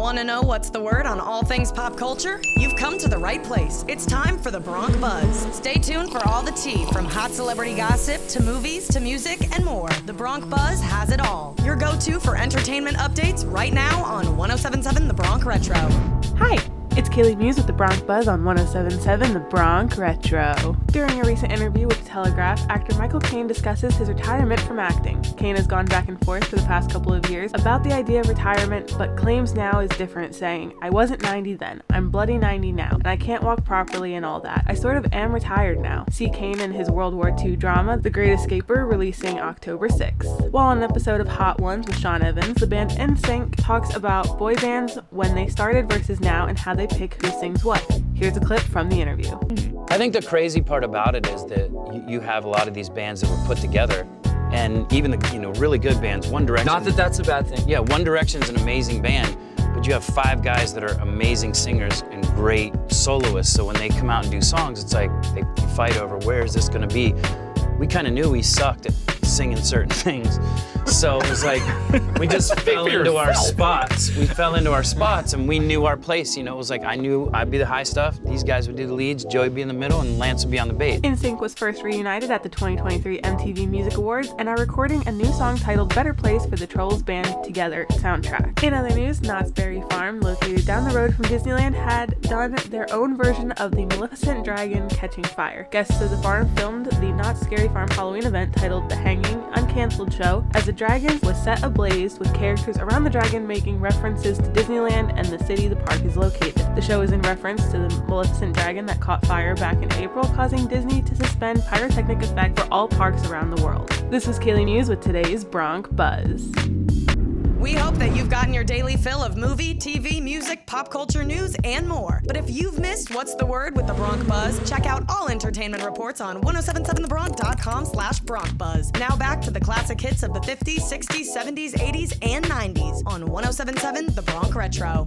Want to know what's the word on all things pop culture? You've come to the right place. It's time for the Bronc Buzz. Stay tuned for all the tea from hot celebrity gossip to movies to music and more. The Bronc Buzz has it all. Your go to for entertainment updates right now on 1077 The Bronc Retro. Hi, Kaleigh Muhs with the Bronc Buzz on 1077 The Bronc Retro. During a recent interview with The Telegraph, actor Michael Caine discusses his retirement from acting. Caine has gone back and forth for the past couple of years about the idea of retirement, but claims now is different, saying, I wasn't 90 then, I'm bloody 90 now, and I can't walk properly and all that. I sort of am retired now. See Caine in his World War II drama, The Great Escaper, releasing October 6th. While on an episode of Hot Ones with Sean Evans, the band NSYNC talks about boy bands when they started versus now and how they pick who sings what. Here's a clip from the interview. I think the crazy part about it is that you, you have a lot of these bands that were put together, and even the you know really good bands. One Direction. Not that that's a bad thing. Yeah, One Direction's an amazing band, but you have five guys that are amazing singers and great soloists. So when they come out and do songs, it's like they fight over where is this going to be. We kind of knew we sucked at singing certain things. So it was like we just fell into our spots. We fell into our spots and we knew our place. You know, it was like I knew I'd be the high stuff, these guys would do the leads, Joey would be in the middle, and Lance would be on the bass. NSYNC was first reunited at the 2023 MTV Music Awards and are recording a new song titled Better Place for the Trolls Band Together soundtrack. In other news, Knott's Berry Farm, located down the road from Disneyland, had done their own version of the Maleficent Dragon Catching Fire. Guests of the farm filmed the Knott's Scary Farm Halloween event titled The Hanging Uncancelled Show as the dragon was set ablaze with characters around the dragon making references to Disneyland and the city the park is located. The show is in reference to the Maleficent dragon that caught fire back in April, causing Disney to suspend pyrotechnic effect for all parks around the world. This was Kaleigh Muhs with today's Bronc Buzz. We hope that you've gotten your daily fill of movie, TV, music, pop culture news, and more. But if you've missed What's the Word with the Bronc Buzz, check out all entertainment reports on 1077thebronc.com slash Bronc Buzz. Now back to the classic hits of the 50s, 60s, 70s, 80s, and 90s on 1077 The Bronc Retro.